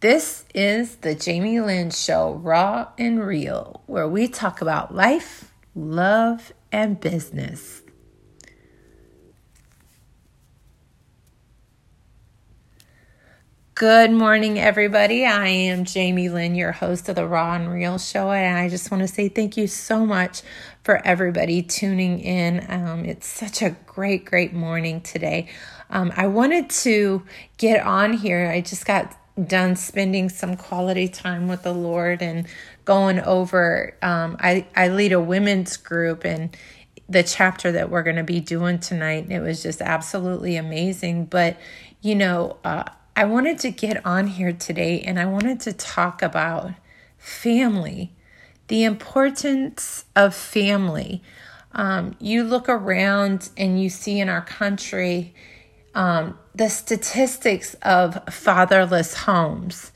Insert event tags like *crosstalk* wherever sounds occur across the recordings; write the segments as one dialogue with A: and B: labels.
A: This is the Jamie Lynn Show, raw and real, where we talk about life, love, and business. Good morning, everybody. I am Jamie Lynn, your host of the Raw and Real Show, and I just want to say thank you so much for everybody tuning in. Um, it's such a great, great morning today. Um, I wanted to get on here. I just got done spending some quality time with the Lord and going over. Um, I I lead a women's group and the chapter that we're going to be doing tonight. It was just absolutely amazing. But you know, uh, I wanted to get on here today and I wanted to talk about family, the importance of family. Um, you look around and you see in our country um, the statistics of fatherless homes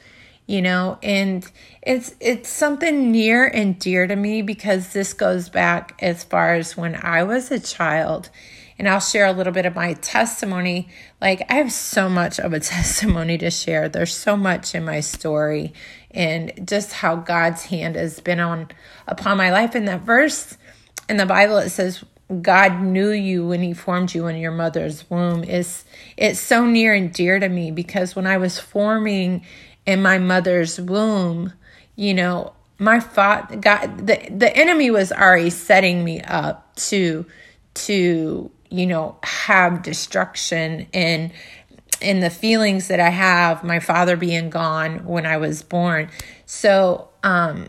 A: you know? And it's it's something near and dear to me because this goes back as far as when I was a child. And I'll share a little bit of my testimony. Like I have so much of a *laughs* testimony to share. There's so much in my story and just how God's hand has been on upon my life. In that verse in the Bible it says God knew you when he formed you in your mother's womb is it's so near and dear to me because when I was forming in my mother's womb, you know, my father God the, the enemy was already setting me up to to, you know, have destruction and in the feelings that I have, my father being gone when I was born. So um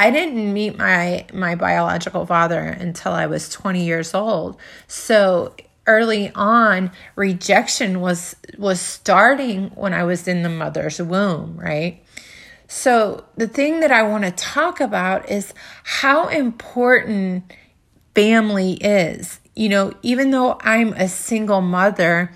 A: I didn't meet my my biological father until I was 20 years old. So early on rejection was was starting when I was in the mother's womb, right? So the thing that I want to talk about is how important family is. You know, even though I'm a single mother,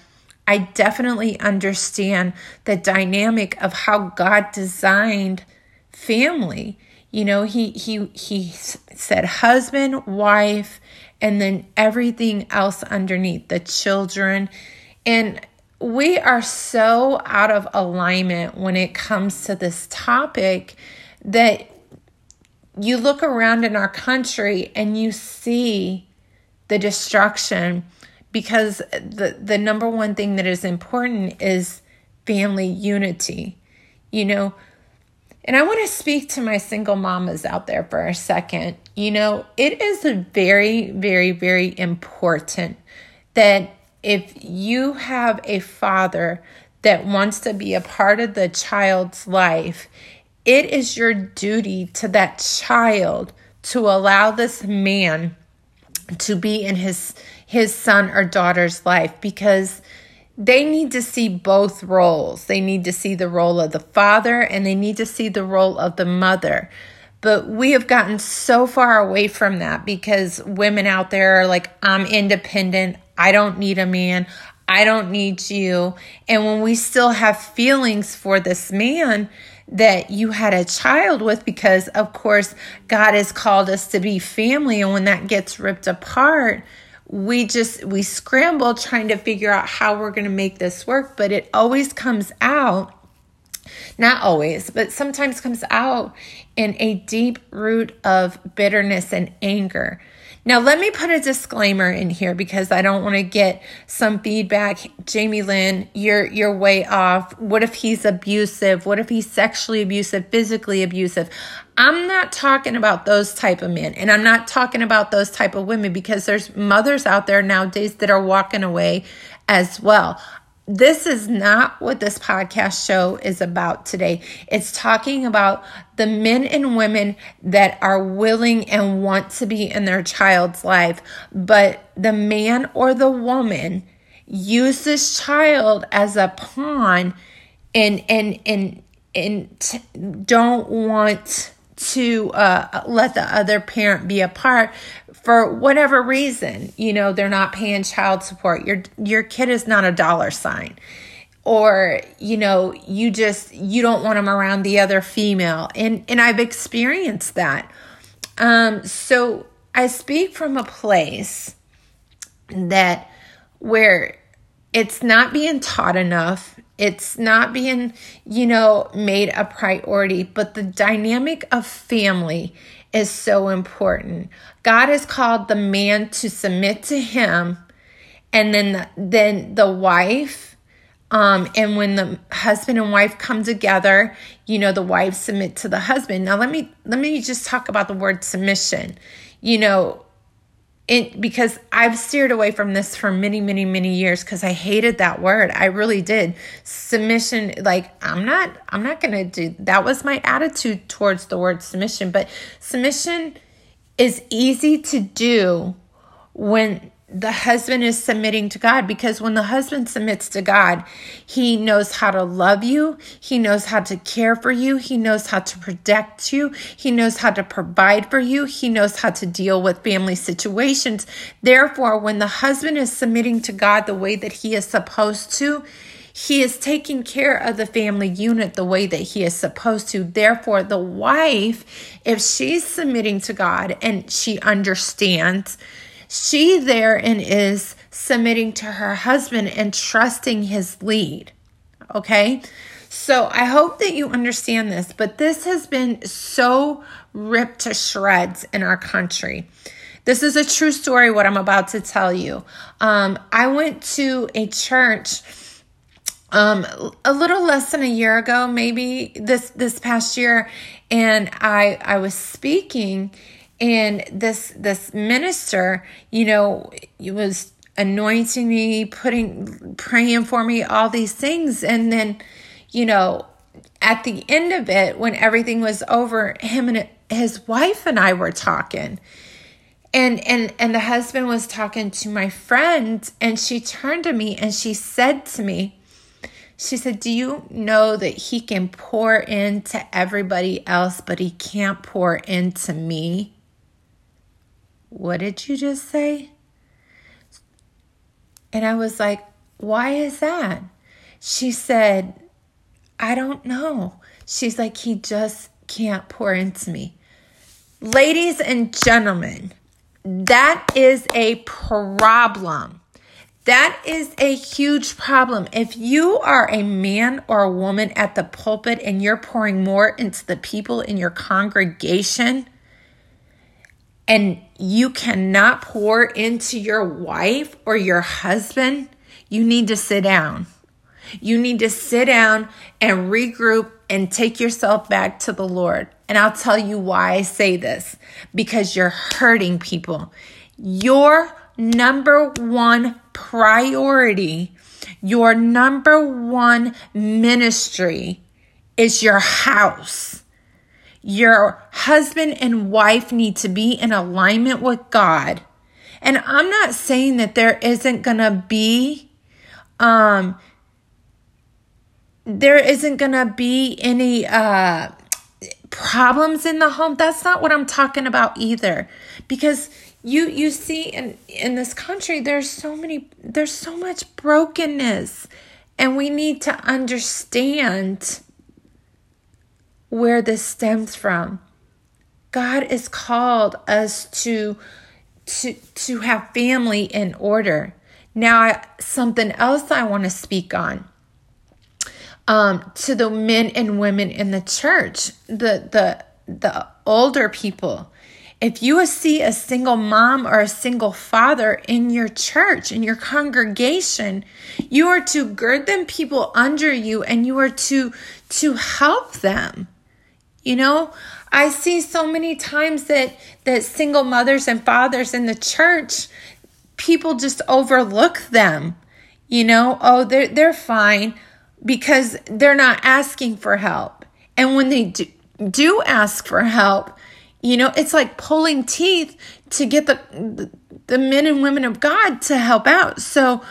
A: I definitely understand the dynamic of how God designed family you know, he he he said husband, wife, and then everything else underneath, the children. And we are so out of alignment when it comes to this topic that you look around in our country and you see the destruction because the the number one thing that is important is family unity. You know, and I want to speak to my single mamas out there for a second. You know, it is very, very, very important that if you have a father that wants to be a part of the child's life, it is your duty to that child to allow this man to be in his his son or daughter's life because they need to see both roles. They need to see the role of the father and they need to see the role of the mother. But we have gotten so far away from that because women out there are like, I'm independent. I don't need a man. I don't need you. And when we still have feelings for this man that you had a child with, because of course, God has called us to be family. And when that gets ripped apart, we just we scramble trying to figure out how we're going to make this work but it always comes out not always but sometimes comes out in a deep root of bitterness and anger now, let me put a disclaimer in here because I don't want to get some feedback. Jamie Lynn, you're you're way off. What if he's abusive? What if he's sexually abusive, physically abusive? I'm not talking about those type of men and I'm not talking about those type of women because there's mothers out there nowadays that are walking away as well this is not what this podcast show is about today. It's talking about the men and women that are willing and want to be in their child's life, but the man or the woman use this child as a pawn and and and and t- don't want to uh, let the other parent be a part for whatever reason you know they're not paying child support. Your your kid is not a dollar sign. Or you know you just you don't want them around the other female. And and I've experienced that. Um so I speak from a place that where it's not being taught enough it's not being, you know, made a priority, but the dynamic of family is so important. God has called the man to submit to him and then the, then the wife um, and when the husband and wife come together, you know, the wife submit to the husband. Now let me let me just talk about the word submission. You know, it because I've steered away from this for many, many, many years because I hated that word. I really did. Submission, like I'm not, I'm not gonna do that was my attitude towards the word submission, but submission is easy to do when the husband is submitting to God because when the husband submits to God, he knows how to love you, he knows how to care for you, he knows how to protect you, he knows how to provide for you, he knows how to deal with family situations. Therefore, when the husband is submitting to God the way that he is supposed to, he is taking care of the family unit the way that he is supposed to. Therefore, the wife, if she's submitting to God and she understands, she therein is submitting to her husband and trusting his lead. Okay? So I hope that you understand this, but this has been so ripped to shreds in our country. This is a true story, what I'm about to tell you. Um, I went to a church um, a little less than a year ago, maybe this this past year, and I I was speaking and this this minister you know was anointing me putting praying for me all these things and then you know at the end of it when everything was over him and his wife and I were talking and and and the husband was talking to my friend and she turned to me and she said to me she said, Do you know that he can pour into everybody else, but he can't pour into me? What did you just say? And I was like, Why is that? She said, I don't know. She's like, He just can't pour into me. Ladies and gentlemen, that is a problem. That is a huge problem. If you are a man or a woman at the pulpit and you're pouring more into the people in your congregation, and you cannot pour into your wife or your husband, you need to sit down. You need to sit down and regroup and take yourself back to the Lord. And I'll tell you why I say this because you're hurting people. Your number one priority, your number one ministry is your house. Your husband and wife need to be in alignment with God. And I'm not saying that there isn't going to be um there isn't going to be any uh problems in the home. That's not what I'm talking about either. Because you you see in in this country there's so many there's so much brokenness and we need to understand where this stems from. God has called us to to to have family in order. Now, I, something else I want to speak on um, to the men and women in the church, the the the older people. If you see a single mom or a single father in your church, in your congregation, you are to gird them people under you and you are to to help them. You know, I see so many times that that single mothers and fathers in the church, people just overlook them. You know, oh, they're they're fine because they're not asking for help. And when they do, do ask for help, you know, it's like pulling teeth to get the, the the men and women of God to help out. So,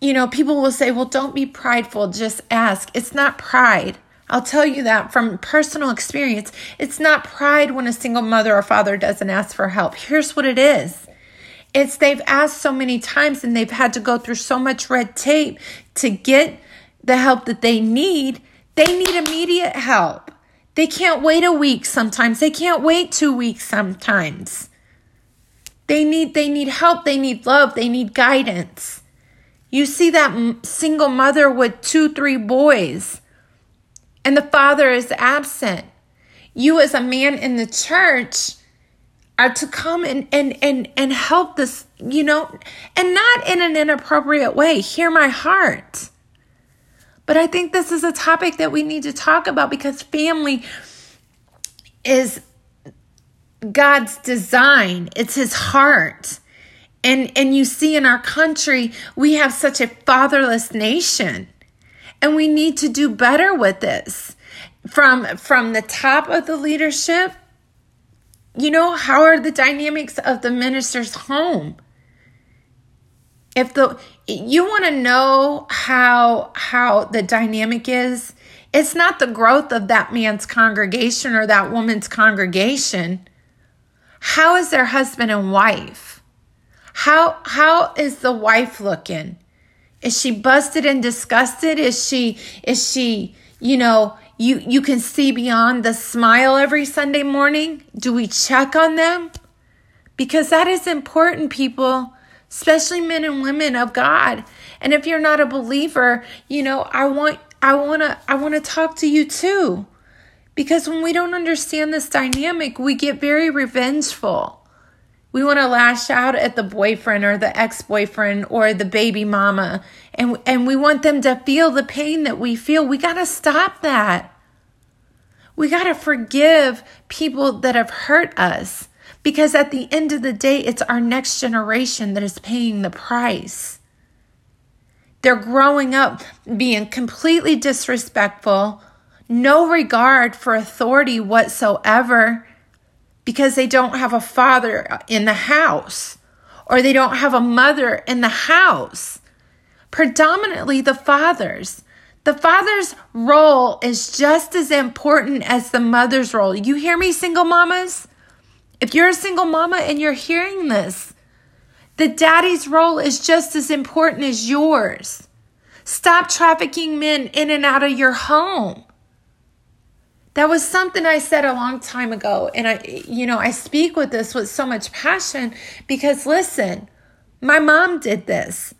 A: you know, people will say, "Well, don't be prideful, just ask." It's not pride. I'll tell you that from personal experience. It's not pride when a single mother or father doesn't ask for help. Here's what it is it's they've asked so many times and they've had to go through so much red tape to get the help that they need. They need immediate help. They can't wait a week sometimes. They can't wait 2 weeks sometimes. They need they need help, they need love, they need guidance. You see that single mother with two, three boys, and the father is absent. You, as a man in the church, are to come and, and, and, and help this, you know, and not in an inappropriate way. Hear my heart. But I think this is a topic that we need to talk about because family is God's design, it's his heart. And and you see in our country, we have such a fatherless nation. And we need to do better with this. From from the top of the leadership, you know, how are the dynamics of the minister's home? If the you want to know how how the dynamic is, it's not the growth of that man's congregation or that woman's congregation. How is their husband and wife? How how is the wife looking? Is she busted and disgusted? Is she is she, you know, you you can see beyond the smile every Sunday morning? Do we check on them? Because that is important, people, especially men and women of God. And if you're not a believer, you know, I want I want to I want to talk to you too. Because when we don't understand this dynamic, we get very revengeful. We want to lash out at the boyfriend or the ex boyfriend or the baby mama, and, and we want them to feel the pain that we feel. We got to stop that. We got to forgive people that have hurt us because at the end of the day, it's our next generation that is paying the price. They're growing up being completely disrespectful no regard for authority whatsoever because they don't have a father in the house or they don't have a mother in the house. Predominantly the fathers. The father's role is just as important as the mother's role. You hear me, single mamas? If you're a single mama and you're hearing this, the daddy's role is just as important as yours. Stop trafficking men in and out of your home. That was something I said a long time ago. And I, you know, I speak with this with so much passion because listen, my mom did this.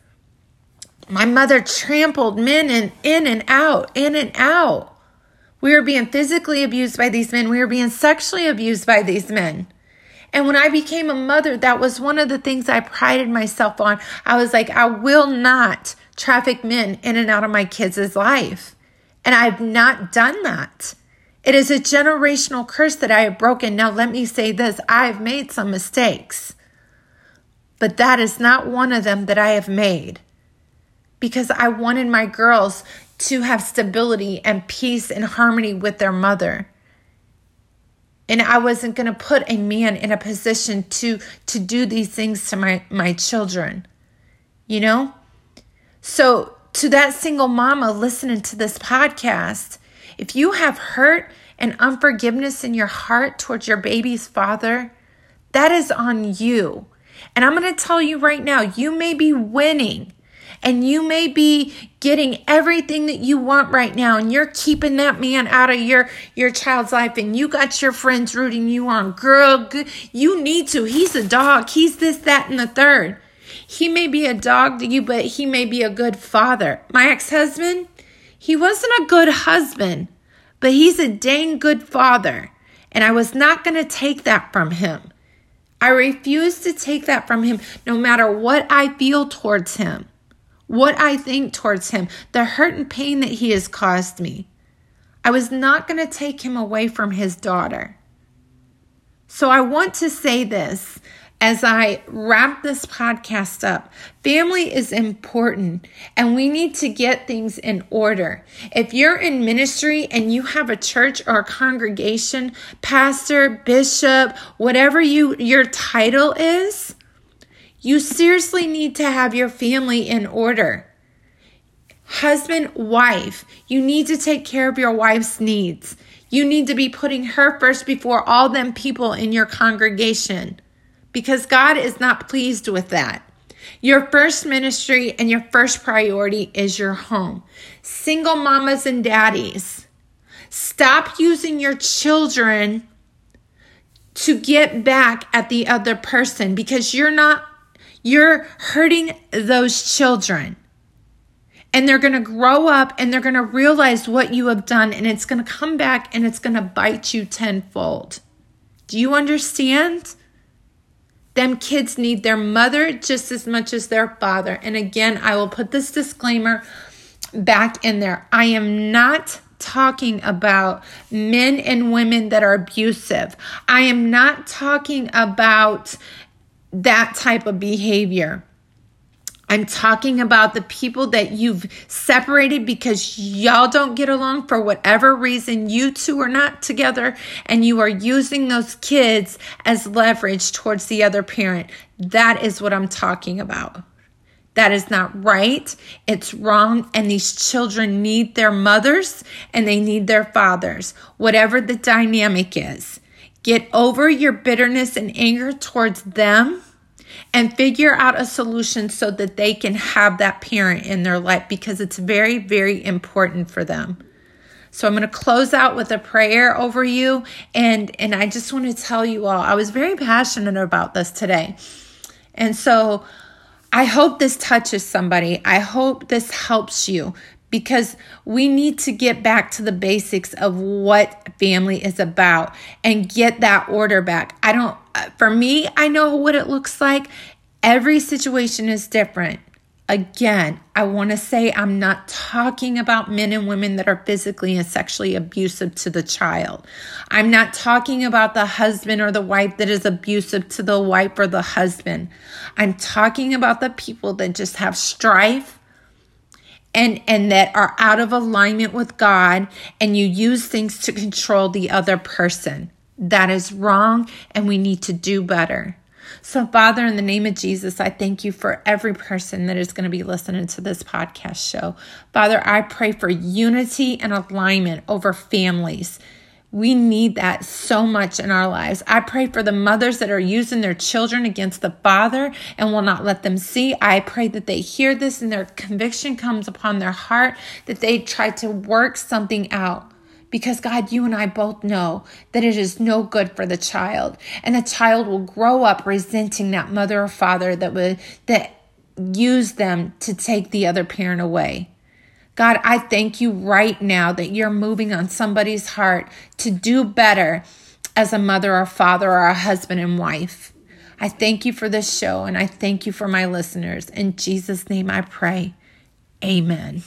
A: My mother trampled men in, in and out, in and out. We were being physically abused by these men. We were being sexually abused by these men. And when I became a mother, that was one of the things I prided myself on. I was like, I will not traffic men in and out of my kids' life. And I've not done that. It is a generational curse that I have broken. Now, let me say this I have made some mistakes, but that is not one of them that I have made because I wanted my girls to have stability and peace and harmony with their mother. And I wasn't going to put a man in a position to to do these things to my my children. You know? So, to that single mama listening to this podcast, if you have hurt and unforgiveness in your heart towards your baby's father, that is on you. And I'm going to tell you right now, you may be winning and you may be getting everything that you want right now and you're keeping that man out of your your child's life and you got your friends rooting you on girl you need to he's a dog he's this that and the third he may be a dog to you but he may be a good father my ex-husband he wasn't a good husband but he's a dang good father, and I was not going to take that from him. I refuse to take that from him no matter what I feel towards him, what I think towards him, the hurt and pain that he has caused me. I was not going to take him away from his daughter. So I want to say this as I wrap this podcast up, family is important and we need to get things in order. If you're in ministry and you have a church or a congregation, pastor, bishop, whatever you your title is, you seriously need to have your family in order. Husband, wife, you need to take care of your wife's needs. You need to be putting her first before all them people in your congregation because God is not pleased with that. Your first ministry and your first priority is your home. Single mamas and daddies, stop using your children to get back at the other person because you're not, you're hurting those children. And they're going to grow up and they're going to realize what you have done and it's going to come back and it's going to bite you tenfold. Do you understand? Them kids need their mother just as much as their father. And again, I will put this disclaimer back in there. I am not talking about men and women that are abusive. I am not talking about that type of behavior. I'm talking about the people that you've separated because y'all don't get along for whatever reason. You two are not together and you are using those kids as leverage towards the other parent. That is what I'm talking about. That is not right. It's wrong. And these children need their mothers and they need their fathers, whatever the dynamic is. Get over your bitterness and anger towards them and figure out a solution so that they can have that parent in their life because it's very, very important for them. So I'm going to close out with a prayer over you and and I just want to tell you all I was very passionate about this today. And so I hope this touches somebody. I hope this helps you because we need to get back to the basics of what family is about and get that order back. I don't, for me, I know what it looks like. Every situation is different. Again, I want to say I'm not talking about men and women that are physically and sexually abusive to the child. I'm not talking about the husband or the wife that is abusive to the wife or the husband. I'm talking about the people that just have strife and and that are out of alignment with God and you use things to control the other person. That is wrong and we need to do better. So, Father, in the name of Jesus, I thank you for every person that is going to be listening to this podcast show. Father, I pray for unity and alignment over families. We need that so much in our lives. I pray for the mothers that are using their children against the father and will not let them see. I pray that they hear this and their conviction comes upon their heart, that they try to work something out. Because God, you and I both know that it is no good for the child. And the child will grow up resenting that mother or father that would that use them to take the other parent away. God, I thank you right now that you're moving on somebody's heart to do better as a mother or father or a husband and wife. I thank you for this show and I thank you for my listeners. In Jesus' name I pray. Amen.